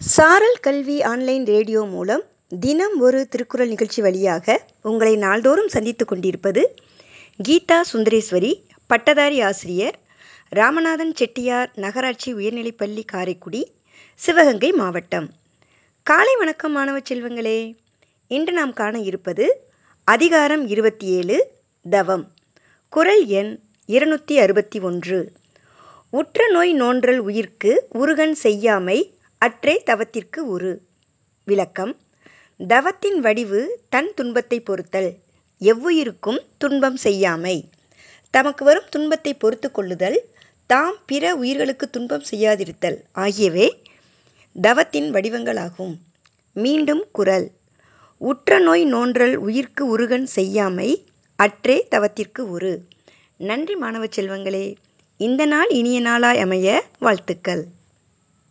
சாரல் கல்வி online radio மூலம் தினம் ஒரு திருக்குறள் நிகழ்ச்சி வழியாக உங்களை நாள்தோறும் சந்தித்து கொண்டிருப்பது கீதா சுந்தரேஸ்வரி பட்டதாரி ஆசிரியர் ராமநாதன் செட்டியார் நகராட்சி உயர்நிலைப்பள்ளி காரைக்குடி சிவகங்கை மாவட்டம். காலை வணக்கம் மாணவ செல்வங்களே. இன்று நாம் காண இருப்பது அதிகாரம் இருபத்தி ஏழு தவம். குரல் எண் இருநூற்றி அறுபத்தி ஒன்று. உற்ற நோய் நோன்றல் உயிர்க்கு உருகன் செய்யாமை அற்றே தவத்திற்கு உரு. விளக்கம். தவத்தின் வடிவு தன் துன்பத்தை பொறுத்தல். எவ்வுயிருக்கும் துன்பம் செய்யாமை. தமக்கு வரும் துன்பத்தை பொறுத்து கொள்ளுதல். தாம் பிற உயிர்களுக்கு துன்பம் செய்யாதிருத்தல். ஆகியவை தவத்தின் வடிவங்களாகும். மீண்டும் குரல். உற்ற நோய் நோன்றல் உயிர்க்கு உறுகண் செய்யாமை அற்றே தவத்திற்கு உரு". நன்றி மாணவ செல்வங்களே. இந்த நாள் இனிய நாளாய் அமைய வாழ்த்துக்கள்.